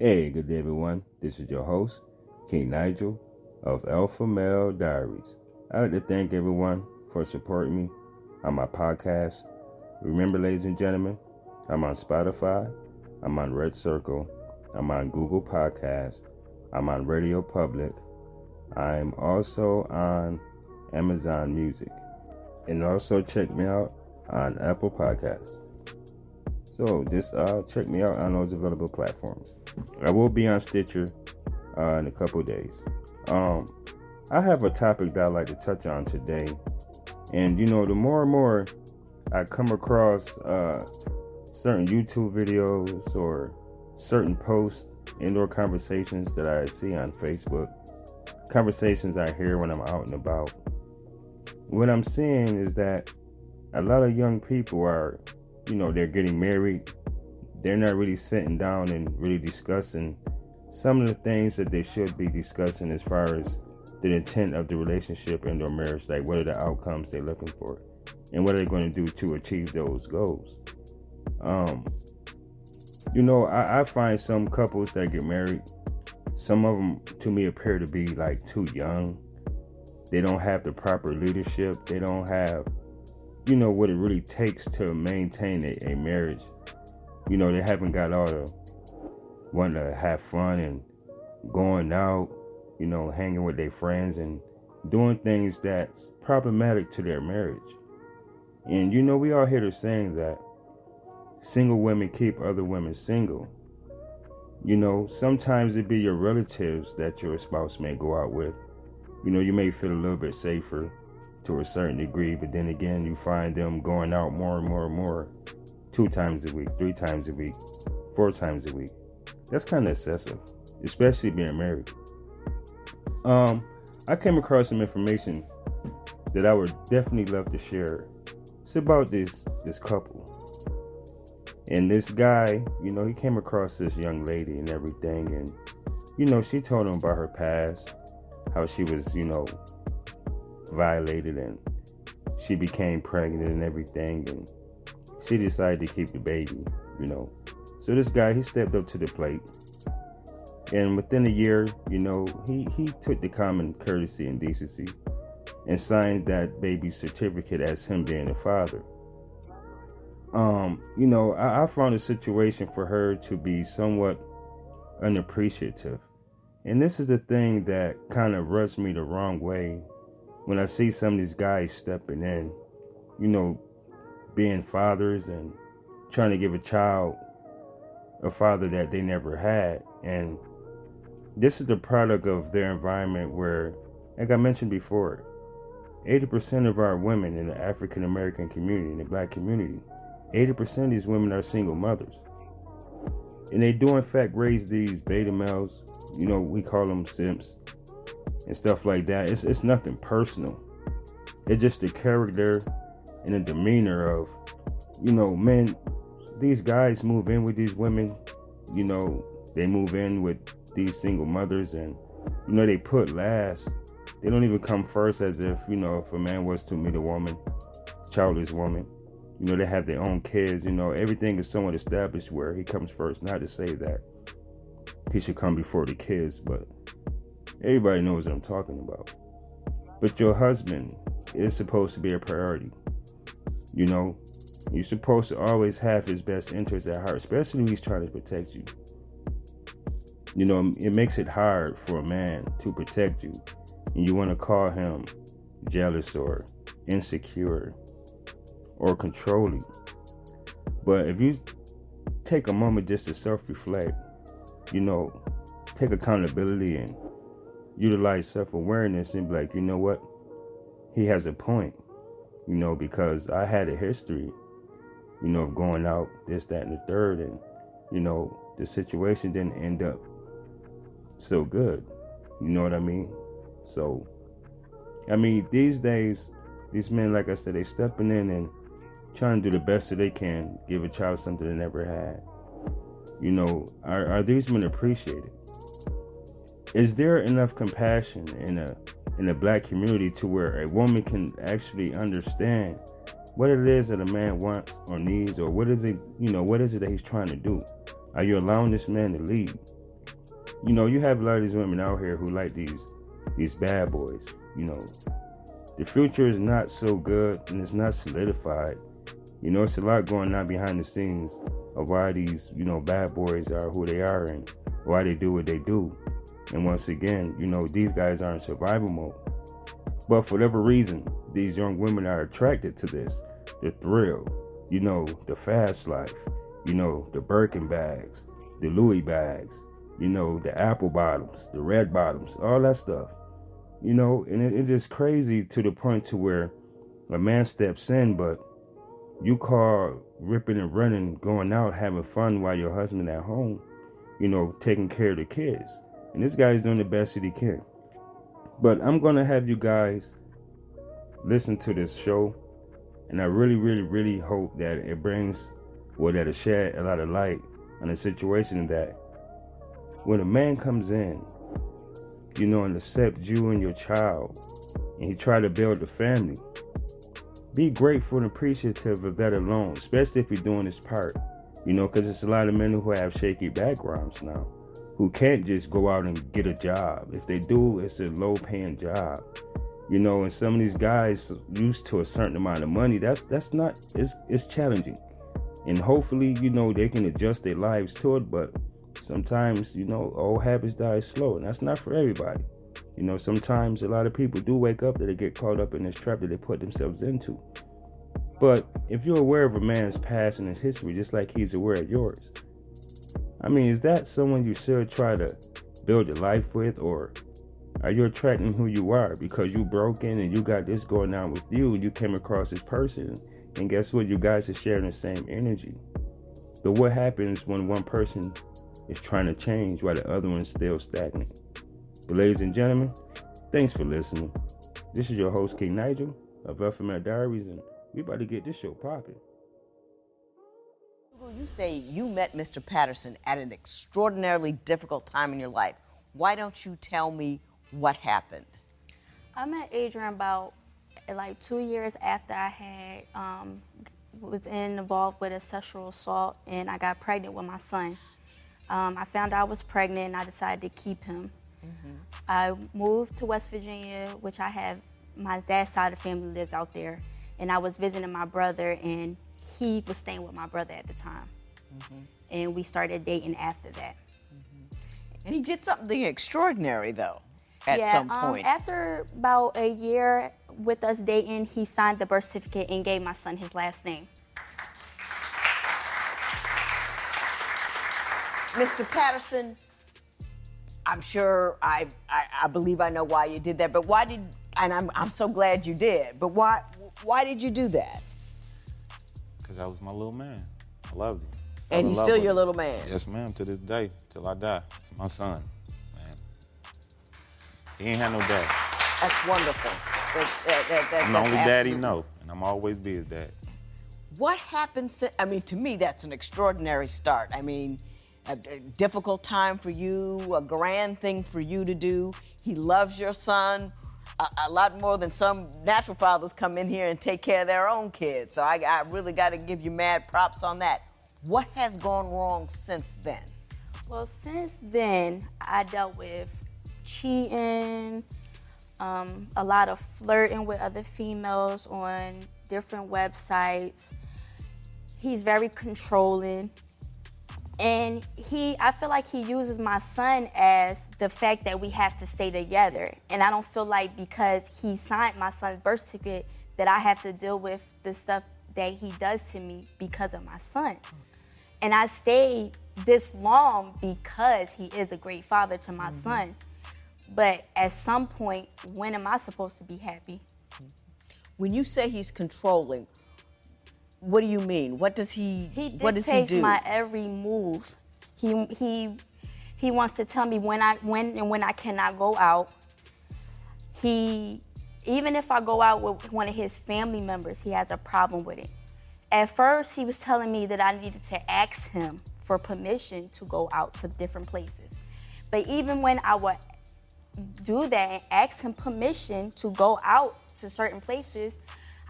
Hey, good day, everyone. This is your host, King Nigel of Alpha Male Diaries. I'd like to thank everyone for supporting me on my podcast. Remember, ladies and gentlemen, I'm on Spotify, I'm on Red Circle, I'm on Google Podcast, I'm on Radio Public, I'm also on Amazon Music, and also check me out on Apple Podcasts. So just uh, check me out on those available platforms. I will be on Stitcher uh, in a couple days. Um, I have a topic that I'd like to touch on today, and you know, the more and more I come across uh, certain YouTube videos or certain posts, indoor conversations that I see on Facebook, conversations I hear when I'm out and about. What I'm seeing is that a lot of young people are you know, they're getting married, they're not really sitting down and really discussing some of the things that they should be discussing as far as the intent of the relationship and their marriage, like what are the outcomes they're looking for, and what are they going to do to achieve those goals. Um, you know, I, I find some couples that get married, some of them to me appear to be like too young. They don't have the proper leadership. They don't have you know what it really takes to maintain a, a marriage. You know, they haven't got all the wanting to have fun and going out, you know, hanging with their friends and doing things that's problematic to their marriage. And you know, we all hear the saying that single women keep other women single. You know, sometimes it be your relatives that your spouse may go out with. You know, you may feel a little bit safer to a certain degree, but then again, you find them going out more and more and more two times a week, three times a week, four times a week. That's kind of excessive, especially being married. Um, I came across some information that I would definitely love to share. It's about this this couple. And this guy, you know, he came across this young lady and everything and you know, she told him about her past, how she was, you know, violated and she became pregnant and everything and she decided to keep the baby, you know. So this guy he stepped up to the plate. And within a year, you know, he, he took the common courtesy and decency and signed that baby certificate as him being a father. Um, you know, I, I found the situation for her to be somewhat unappreciative. And this is the thing that kind of rubs me the wrong way when I see some of these guys stepping in, you know, being fathers and trying to give a child a father that they never had. And this is the product of their environment where, like I mentioned before, 80% of our women in the African American community, in the black community, 80% of these women are single mothers. And they do, in fact, raise these beta males. You know, we call them simps and stuff like that. It's it's nothing personal. It's just the character and the demeanor of, you know, men. These guys move in with these women. You know, they move in with these single mothers, and you know they put last. They don't even come first, as if you know, if a man was to meet a woman, childless woman, you know, they have their own kids. You know, everything is somewhat established where he comes first. Not to say that he should come before the kids, but Everybody knows what I'm talking about. But your husband is supposed to be a priority. You know, you're supposed to always have his best interest at heart, especially when he's trying to protect you. You know, it makes it hard for a man to protect you, and you want to call him jealous or insecure or controlling. But if you take a moment just to self reflect, you know, take accountability and utilize self awareness and be like, you know what? He has a point, you know, because I had a history, you know, of going out, this, that, and the third, and, you know, the situation didn't end up so good. You know what I mean? So, I mean, these days, these men, like I said, they stepping in and trying to do the best that they can, give a child something they never had. You know, are, are these men appreciated? is there enough compassion in a in the black community to where a woman can actually understand what it is that a man wants or needs or what is it you know what is it that he's trying to do are you allowing this man to lead you know, you have a lot of these women out here who like these these bad boys. You know, the future is not so good and it's not solidified. You know, it's a lot going on behind the scenes of why these, you know, bad boys are who they are and why they do what they do. And once again, you know, these guys are in survival mode. But for whatever reason, these young women are attracted to this. The thrill, you know, the fast life, you know, the Birkin bags, the Louis bags, you know, the apple bottoms, the red bottoms, all that stuff. You know, and it, it's just crazy to the point to where a man steps in, but you call ripping and running, going out, having fun while your husband at home, you know, taking care of the kids. And this guy's doing the best that he can. But I'm gonna have you guys listen to this show, and I really, really, really hope that it brings, or that it shed a lot of light on the situation that when a man comes in, you know, and accept you and your child, and he try to build a family, be grateful and appreciative of that alone, especially if you're doing this part. You know, because it's a lot of men who have shaky backgrounds now, who can't just go out and get a job. If they do, it's a low-paying job. You know, and some of these guys used to a certain amount of money. That's that's not. It's it's challenging, and hopefully, you know, they can adjust their lives to it. But sometimes, you know, old habits die slow, and that's not for everybody. You know, sometimes a lot of people do wake up that they get caught up in this trap that they put themselves into. But if you're aware of a man's past and his history, just like he's aware of yours, I mean, is that someone you should try to build a life with, or are you attracting who you are because you broken and you got this going on with you you came across this person, and guess what? You guys are sharing the same energy. But what happens when one person is trying to change while the other one's still stagnant? But ladies and gentlemen, thanks for listening. This is your host, King Nigel of Alpha Diaries, and we about to get this show popping. You say you met Mr. Patterson at an extraordinarily difficult time in your life. Why don't you tell me what happened? I met Adrian about like two years after I had um, was involved with a sexual assault and I got pregnant with my son. Um, I found out I was pregnant and I decided to keep him. Mm-hmm. I moved to West Virginia, which I have my dad's side of the family lives out there, and I was visiting my brother, and he was staying with my brother at the time, mm-hmm. and we started dating after that. Mm-hmm. And he did something extraordinary, though, at yeah, some um, point. after about a year with us dating, he signed the birth certificate and gave my son his last name. Mr. Patterson, I'm sure I, I, I believe I know why you did that, but why did and I'm I'm so glad you did. But why why did you do that? Because I was my little man. I loved him. And he's still your him. little man. Yes, ma'am. To this day, till I die, it's my son. Man, he ain't had no dad. That's wonderful. That, that, that, I'm the only dad he know, and I'm always be his dad. What happened? Since, I mean, to me, that's an extraordinary start. I mean, a, a difficult time for you, a grand thing for you to do. He loves your son a, lot more than some natural fathers come in here and take care of their own kids. So I, I really got to give you mad props on that. What has gone wrong since then? Well, since then, I dealt with cheating, um, a lot of flirting with other females on different websites. He's very controlling and he i feel like he uses my son as the fact that we have to stay together. And i don't feel like because he signed my son's birth certificate that i have to deal with the stuff that he does to me because of my son. And i stayed this long because he is a great father to my mm-hmm. son. But at some point when am i supposed to be happy? When you say he's controlling what do you mean? What does he? He what does he do? my every move. He he he wants to tell me when I when and when I cannot go out. He even if I go out with one of his family members, he has a problem with it. At first, he was telling me that I needed to ask him for permission to go out to different places. But even when I would do that and ask him permission to go out to certain places,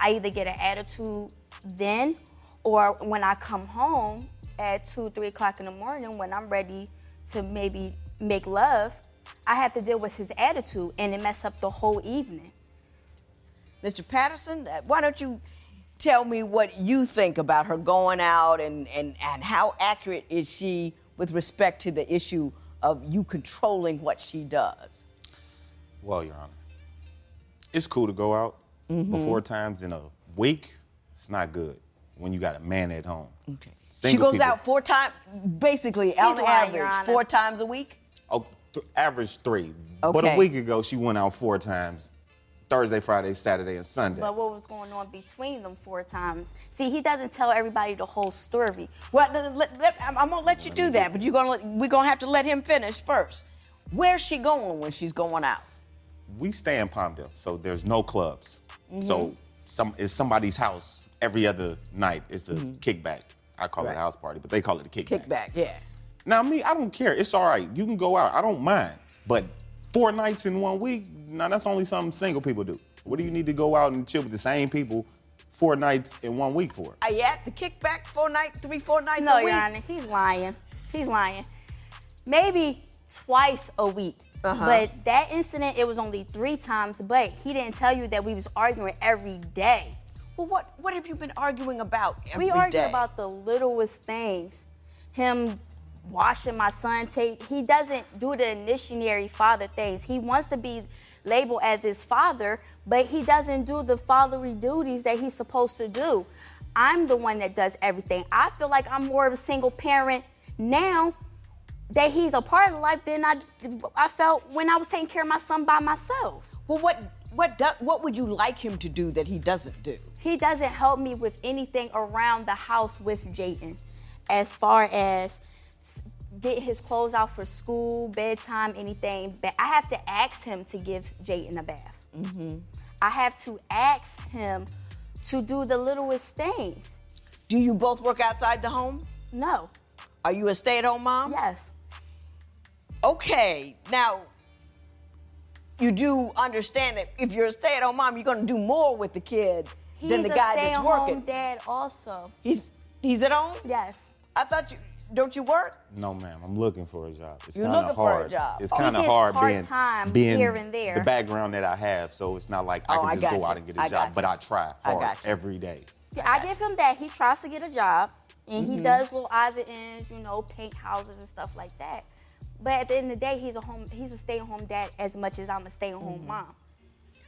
I either get an attitude then or when I come home at two, three o'clock in the morning when I'm ready to maybe make love, I have to deal with his attitude and it mess up the whole evening. Mr. Patterson, uh, why don't you tell me what you think about her going out and, and, and how accurate is she with respect to the issue of you controlling what she does? Well, Your Honor, it's cool to go out, Mm-hmm. but four times in a week, it's not good when you got a man at home. Okay. she goes people- out four times, basically, on average, Honor. four times a week? Oh, th- average three. Okay. But a week ago, she went out four times Thursday, Friday, Saturday, and Sunday. But what was going on between them four times? See, he doesn't tell everybody the whole story. Well, let, let- let- I'm, I'm gonna let you do that, but you're gonna let, we're gonna have to let him finish first. Where's she going when she's going out? we stay in Palmdale, so there's no clubs. Mm-hmm. So some it's somebody's house every other night. It's a kickback. I call it Mm-hmm. A house party, but they call it a kickback. Kickback, yeah. Now me, I don't care. It's all right. You can go out. I don't mind. But four nights in one week, now that's only something single people do. What do you need to go out and chill with the same people four nights in one week for? Are you at the kickback four night, three, four nights No, a week? Your Honor, he's lying. He's lying. Maybe twice a week. Uh-huh. But that incident, it was only three times. But he didn't tell you that we was arguing every day. Well, what what have you been arguing about every we argue day? about the littlest things. Him washing my son tape. He doesn't do the initiatory father things. He wants to be labeled as his father, but he doesn't do the fatherly duties that he's supposed to do. I'm the one that does everything. I feel like I'm more of a single parent now that he's a part of life than I, I felt when I was taking care of my son by myself. Well, what what do, what would you like him to do that he doesn't do? he doesn't help me with anything around the house with Jayden, as far as get his clothes out for school, bedtime, anything. But I have to ask him to give Jayden a bath. Mm-hmm. I have to ask him to do the littlest things. Do you both work outside the home? No. Are you a stay-at-home mom? Yes. Okay. Now, you do understand that if you're a stay-at-home mom, you're going to do more with the kid He's than the guy that's stay-at-home working. dad also. He's he's at home. Yes. I thought you don't you work? No, ma'am. I'm looking for a job. It's You're kind of for a hard. job. It's Oh, kind of gets hard part-time being, being here and there. the background that I have. So it's not like Oh, I I can just got go you. out and get a I job. But. I try I hard got every day. Yeah, I give him that. He tries to get a job and Mm-hmm. he does little odds and ends, you know, paint houses and stuff like that. But at the end of the day, he's a home he's a stay-at-home dad as much as I'm a stay-at-home Mm-hmm. mom.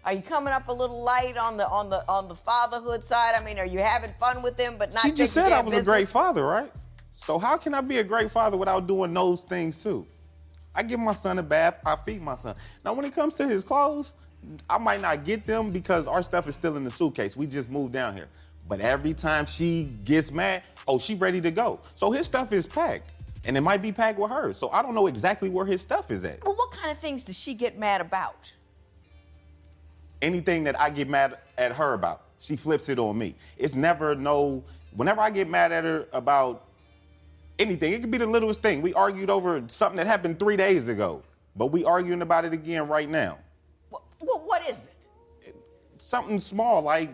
Are you coming up a little light on the on the on the fatherhood side? I mean, are you having fun with him but not? She just said I of was a great father, right? So how can I be a great father without doing those things too? I give my son a bath. I feed my son. Now, when it comes to his clothes, I might not get them because our stuff is still in the suitcase. We just moved down here. But every time she gets mad, oh, she ready to go. So his stuff is packed, and it might be packed with hers. So I don't know exactly where his stuff is at. Well, what kind of things does she get mad about? anything that I get mad at her about, she flips it on me. It's never no, whenever I get mad at her about anything, it could be the littlest thing. We argued over something that happened three days ago, but we arguing about it again right now. What, what is it? Something small like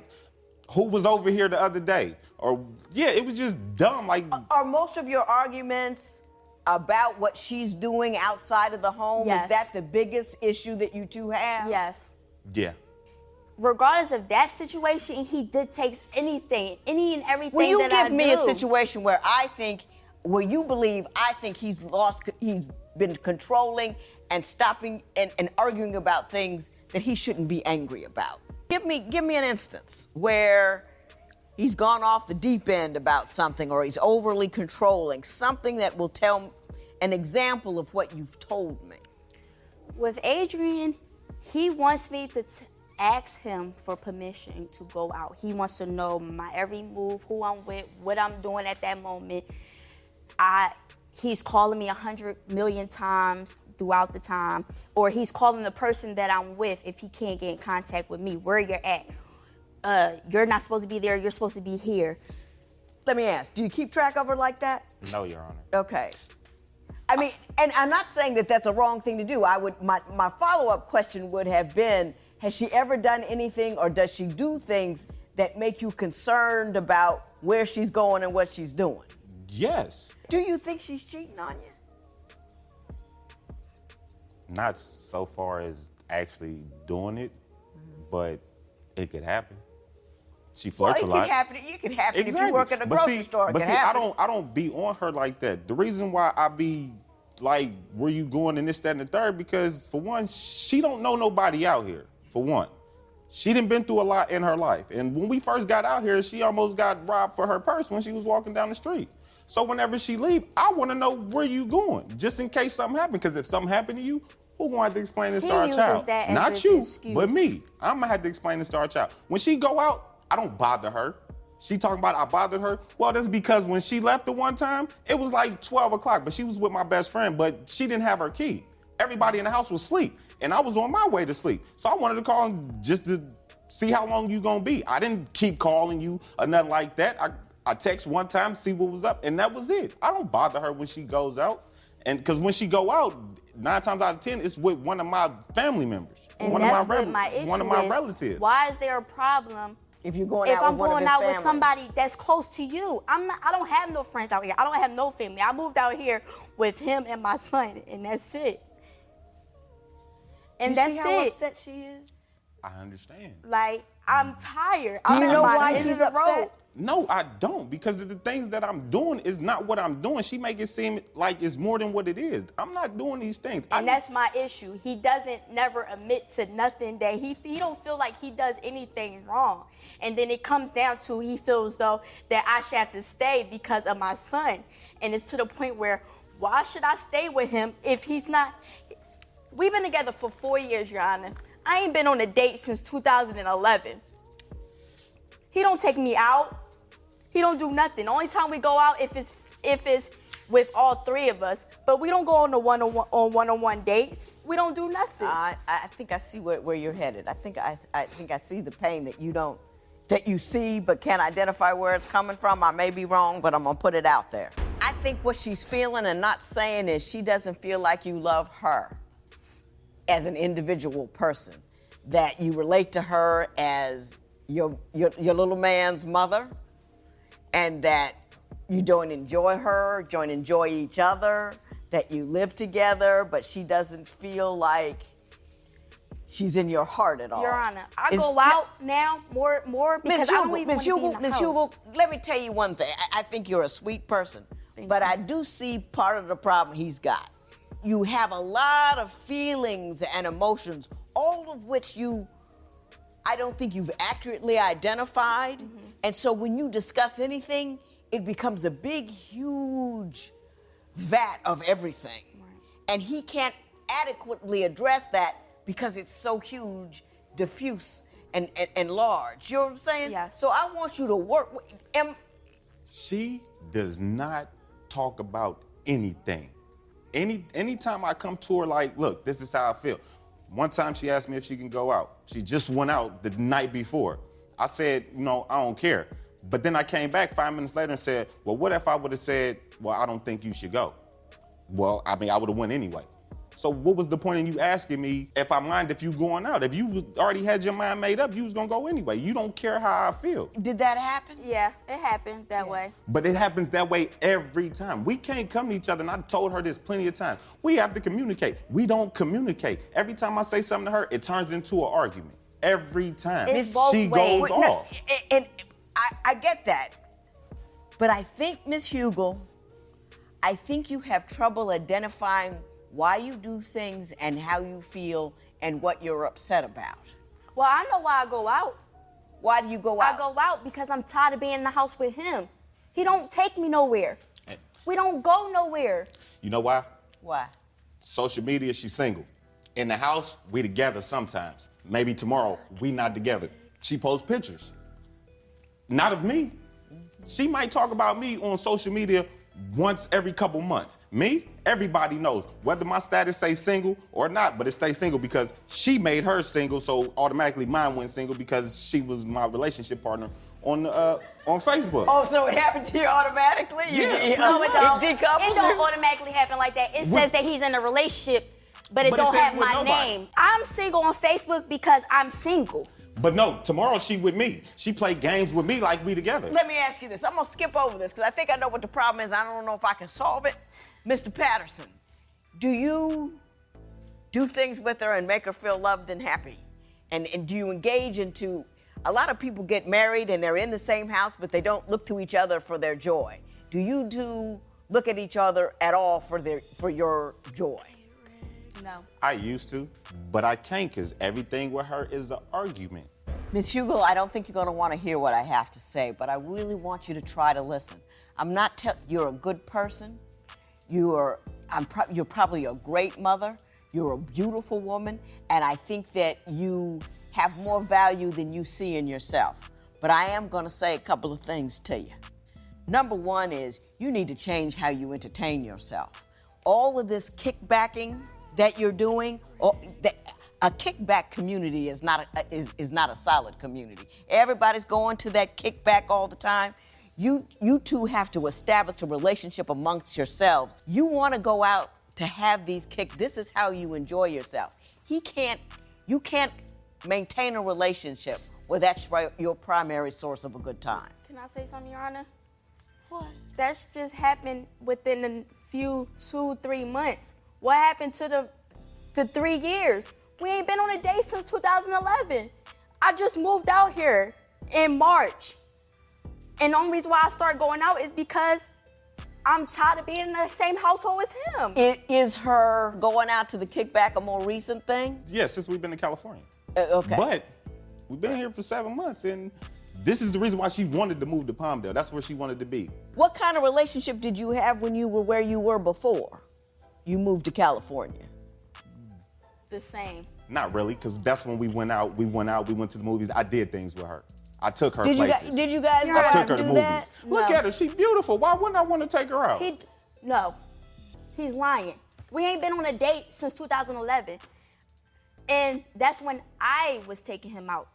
who was over here the other day, or yeah, it was just dumb. Like Are most of your arguments about what she's doing outside of the home? Yes. Is that the biggest issue that you two have? Yes. yeah, Regardless of that situation, he dictates anything, any and everything Will you that give I me do. a situation where I think, where you believe I think he's lost, he's been controlling and stopping and, and arguing about things that he shouldn't be angry about? Give me, give me an instance where he's gone off the deep end about something or he's overly controlling, something that will tell an example of what you've told me. With Adrian, he wants me to ask him for permission to go out. He wants to know my every move, who I'm with, what I'm doing at that moment. I he's calling me a hundred million times throughout the time, or he's calling the person that I'm with if he can't get in contact with me, where you're at. Uh, you're not supposed to be there. You're supposed to be here. Let me ask, do you keep track of her like that? no, Your Honor. Okay. I mean, and I'm not saying that that's a wrong thing to do. I would my my follow-up question would have been, has she ever done anything or does she do things that make you concerned about where she's going and what she's doing? Yes, Do you think she's cheating on you? Not so far as actually doing it, mm-hmm. but it could happen. She Well, flirts it a could lot. happen. It could happen if you work at a But grocery see- store. It But see, happen. I don't I don't be on her like that. The reason why I be like, where you going and this, that, and the third, because for one, she don't know nobody out here. For one. She didn't been through a lot in her life. And when we first got out here, she almost got robbed for her purse when she was walking down the street. So whenever she leave, I want to know where you going, just in case something happened. Because if something happened to you, who gonna have to explain this He to our child? Not you, excuse. but me. I'm gonna have to explain this to our child. When she go out, I don't bother her. She talking about I bothered her. Well, that's because when she left the one time, it was like 12 o'clock, but she was with my best friend, but she didn't have her key. Everybody in the house was asleep, and I was on my way to sleep. So I wanted to call and just to see how long you gonna be. I didn't keep calling you or nothing like that. I, I text one time, see what was up, and that was it. I don't bother her when she goes out. And because when she go out, nine times out of ten, it's with one of my family members. And one that's of my what rel- my issue one of my is. relatives. Why is there a problem if you're going if out I'm with one going of his out with somebody that's close to you? I'm not. I don't have no friends out here. I don't have no family. I moved out here with him and my son, and that's it. And you that's see how it. upset she is? I understand. Like I'm mm. tired. Do I'm you at know my why end she's upset? road. No, I don't, because of the things that I'm doing is not what I'm doing. She make it seem like it's more than what it is. I'm not doing these things. I- And that's my issue. He doesn't never admit to nothing that he he don't feel like he does anything wrong. And then it comes down to he feels though that I should have to stay because of my son. And it's to the point where why should I stay with him if he's not We've been together for 4 years, Your Honor. I ain't been on a date since 2011. He don't take me out. He don't do nothing. The only time we go out if it's if it's with all three of us, but we don't go on the one on one on one on one dates. We don't do nothing. I, I think I see where, where you're headed. I think I, I think I see the pain that you don't that you see but can't identify where it's coming from. I may be wrong, but I'm gonna put it out there. I think what she's feeling and not saying is she doesn't feel like you love her as an individual person. That you relate to her as your your, your little man's mother, and that you don't enjoy her, don't enjoy each other, that you live together, but she doesn't feel like she's in your heart at all. Your Honor, I go out now more more because Miss I don't Hugo, even Miss wanna be Hugo, in the Miss house. Hugo, let me tell you one thing. I, I think you're a sweet person, but I do see part of the problem he's got. You have a lot of feelings and emotions, all of which you, I don't think you've accurately identified. Mm-hmm. And so when you discuss anything, it becomes a big, huge vat of everything. And he can't adequately address that because it's so huge, diffuse, and, and, and large. You know what I'm saying? Yes. So I want you to work with am, She does not talk about anything. Any anytime I come to her, like, look, this is how I feel. One time she asked me if she can go out. She just went out the night before. I said, know, I don't care. But then I came back five minutes later and said, well, what if I would have said, well, I don't think you should go? Well, I mean, I would have went anyway. So what was the point in you asking me if I mind if you going out? If you was, already had your mind made up, you was gonna go anyway. You don't care how I feel. did that happen? Yeah, it happened that way. But it happens that way every time. We can't come to each other, and I told her this plenty of times. We have to communicate. We don't communicate. Every time I say something to her, it turns into an argument. Every time. It's both she ways. goes But no, off. and, and I, I get that. But I think, Miss Hugel, I think you have trouble identifying why you do things and how you feel and what you're upset about. Well, I know why I go out. Why do you go out? I go out because I'm tired of being in the house with him. He don't take me nowhere. We don't go nowhere. You know why? Why? Social media, she's single. In the house, we together sometimes. Maybe tomorrow, we not together. She posts pictures. Not of me. She might talk about me on social media once every couple months. Me, everybody knows whether my status say single or not, but it stays single because she made her single, so automatically mine went single because she was my relationship partner on uh, on Facebook. Oh, so it happened to you automatically? You- Yeah. you- No, it don't. It decouples It don't automatically happen like that. It What- says that he's in a relationship, but it But don't says have my nobody. name. I'm single on Facebook because I'm single. But no, tomorrow she with me. She play games with me like we together. Let me ask you this. I'm gonna skip over this because I think I know what the problem is. I don't know if I can solve it. Mr. Patterson, do you do things with her and make her feel loved and happy? And, and do you engage into a lot of people get married and they're in the same house, but they don't look to each other for their joy. Do you two look at each other at all for their for your joy? No. I used to, but I can't because everything with her is an argument. Miss Hugo, I don't think you're going to want to hear what I have to say, but I really want you to try to listen. I'm not telling you're a good person. You are. I'm. Pro- you're probably a great mother. You're a beautiful woman, and I think that you have more value than you see in yourself. But I am going to say a couple of things to you. Number one is you need to change how you entertain yourself. All of this kickbacking that you're doing, or that, a kickback community is not a, is, is not a solid community. Everybody's going to that kickback all the time. You you two have to establish a relationship amongst yourselves. You want to go out to have these kick. This is how you enjoy yourself. He can't. You can't maintain a relationship where that's your primary source of a good time. Can I say something, Your Honor? What? That's just happened within a few two, three months. What happened to the to three years? We ain't been on a date since 2011. I just moved out here in March. And the only reason why I started going out is because I'm tired of being in the same household as him. It is her going out to the kickback a more recent thing? Yeah, since we've been in California. Uh, okay. But we've been here for seven months, and this is the reason why she wanted to move to Palmdale. That's where she wanted to be. What kind of relationship did you have when you were where you were before you moved to California? The same. Not really, because that's when we went out. We went out. We went to the movies. I did things with her. I took her did places. You guys, did you guys go I took her to movies. that? Look No. at her. She's beautiful. Why wouldn't I want to take her out? He no. He's lying. We ain't been on a date since 2011. And that's when I was taking him out.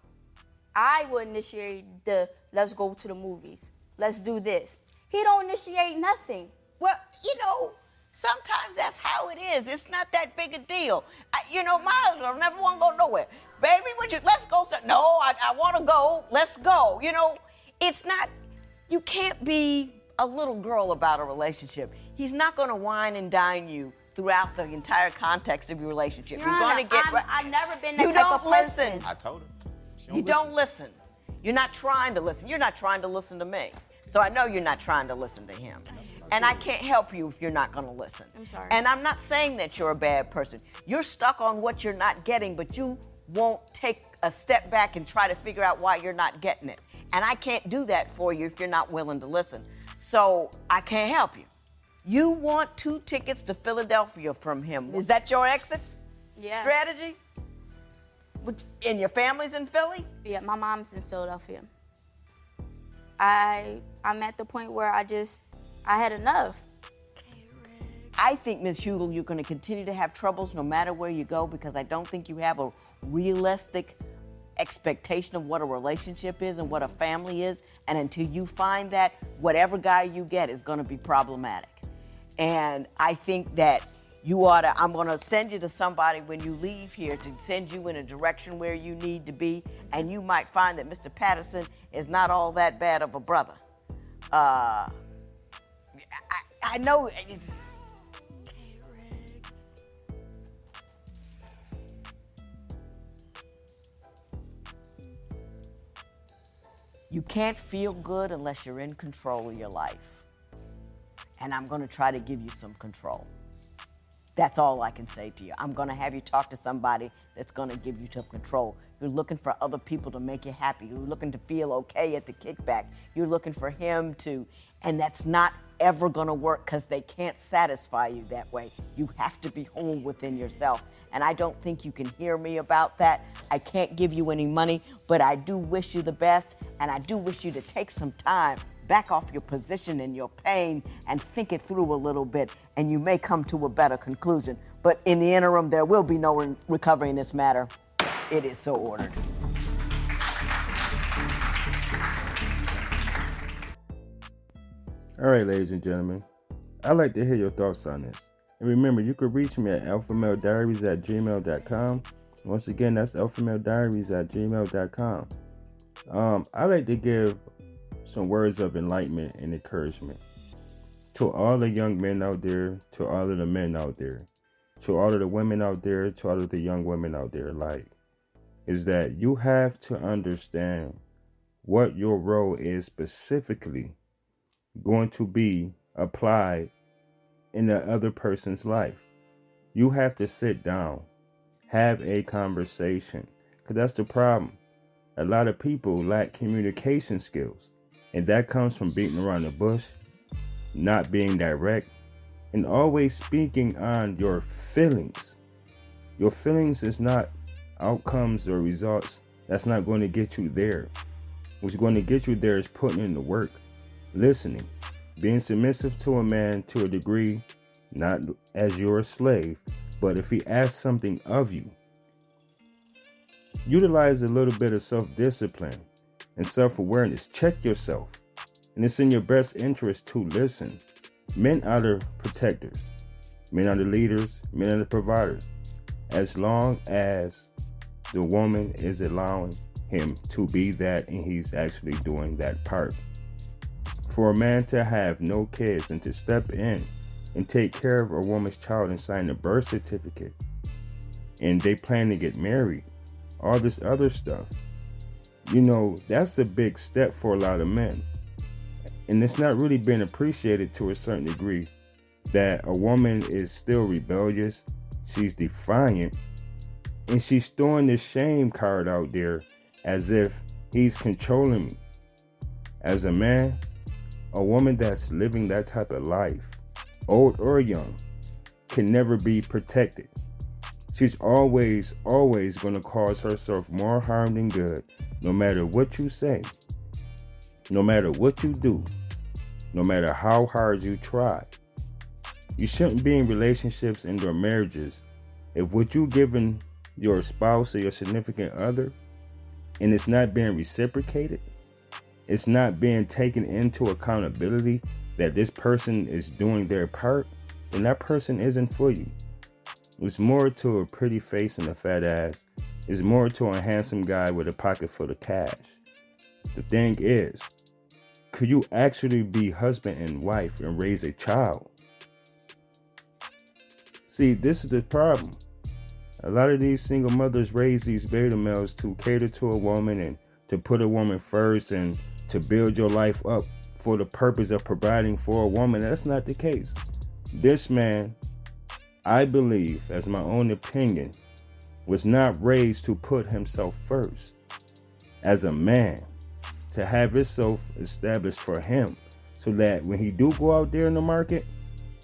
I would initiate the let's go to the movies. Let's do this. He don't initiate nothing. Well, you know, sometimes that's how it is. It's not that big a deal. I, you know, my husband never want to go nowhere. Baby, would you? Let's go. So, no, I, I want to go. Let's go. You know, it's not. You can't be a little girl about a relationship. He's not going to wine and dine you throughout the entire context of your relationship. Your You're going to get. I'm- right- I've never been that you type don't of person. listen. I told her. She You don't listen. You're not trying to listen. You're not trying to listen to me. So I know you're not trying to listen to him. And I can't help you if you're not going to listen. I'm sorry. And I'm not saying that you're a bad person. You're stuck on what you're not getting, but you won't take a step back and try to figure out why you're not getting it. And I can't do that for you if you're not willing to listen. So I can't help you. You want two tickets to Philadelphia from him. Is that your exit Yeah. strategy? And your family's in Philly? Yeah, my mom's in Philadelphia. I I'm at the point where I just I had enough. I think, Ms. Hugel, you're going to continue to have troubles no matter where you go because I don't think you have a realistic expectation of what a relationship is and what a family is. And until you find that, whatever guy you get is going to be problematic. And I think that you ought to, I'm going to send you to somebody when you leave here to send you in a direction where you need to be. And you might find that Mr. Patterson is not all that bad of a brother. Uh, I, know. It's, You can't feel good unless you're in control of your life. And I'm going to try to give you some control. That's all I can say to you. I'm going to have you talk to somebody that's going to give you some control. You're looking for other people to make you happy. You're looking to feel okay at the kickback. You're looking for him to, and that's not ever going to work because they can't satisfy you that way. You have to be whole within yourself. And I don't think you can hear me about that. I can't give you any money, but I do wish you the best. And I do wish you to take some time back off your position and your pain and think it through a little bit, and you may come to a better conclusion. But in the interim, there will be no re- recovery in this matter. It is so ordered. All right, ladies and gentlemen, I'd like to hear your thoughts on this. And remember, you can reach me at alphamalediaries at gmail.com. Once again, that's alphamalediaries at gmail.com. Um, I like to give some words of enlightenment and encouragement to all the young men out there, to all of the men out there. to all of the women out there, to all of the young women out there, like, is that you have to understand what your role is specifically going to be applied in the other person's life. You have to sit down, have a conversation, because that's the problem. A lot of people lack communication skills, and that comes from beating around the bush, not being direct, and always speaking on your feelings. Your feelings is not outcomes or results. That's not going to get you there. What's going to get you there is putting in the work, listening, being submissive to a man to a degree, not as you're a slave, but if he asks something of you, utilize a little bit of self discipline and self awareness. Check yourself. And it's in your best interest to listen. Men are the protectors, men are the leaders, men are the providers. As long as the woman is allowing him to be that and he's actually doing that part. For a man to have no kids and to step in and take care of a woman's child and sign a birth certificate, and they plan to get married, all this other stuff, you know, that's a big step for a lot of men. And it's not really been appreciated to a certain degree that a woman is still rebellious, she's defiant, and she's throwing this shame card out there as if he's controlling me. As a man, a woman that's living that type of life, old or young, can never be protected. She's always, always going to cause herself more harm than good, no matter what you say, no matter what you do, no matter how hard you try. You shouldn't be in relationships and or marriages if what you're giving your spouse or your significant other and it's not being reciprocated, it's not being taken into accountability that this person is doing their part, then that person isn't for you. It's more to a pretty face and a fat ass. It's more to a handsome guy with a pocket full of cash. The thing is, could you actually be husband and wife and raise a child? See, this is the problem. A lot of these single mothers raise these beta males to cater to a woman and to put a woman first and to build your life up for the purpose of providing for a woman. That's not the case. This man, I believe, as my own opinion, was not raised to put himself first. As a man, to have himself established for him so that when he do go out there in the market,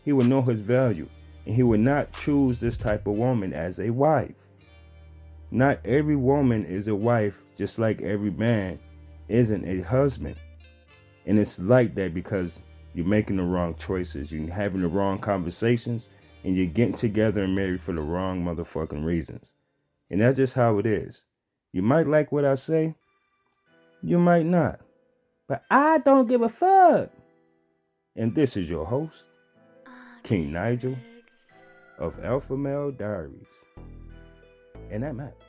he will know his value and he would not choose this type of woman as a wife. Not every woman is a wife, just like every man isn't a husband. And it's like that because you're making the wrong choices, you're having the wrong conversations, and you're getting together and married for the wrong motherfucking reasons. And that's just how it is. You might like what I say, you might not. But I don't give a fuck. And this is your host, King Nigel of Alpha Male Diaries. And that matters.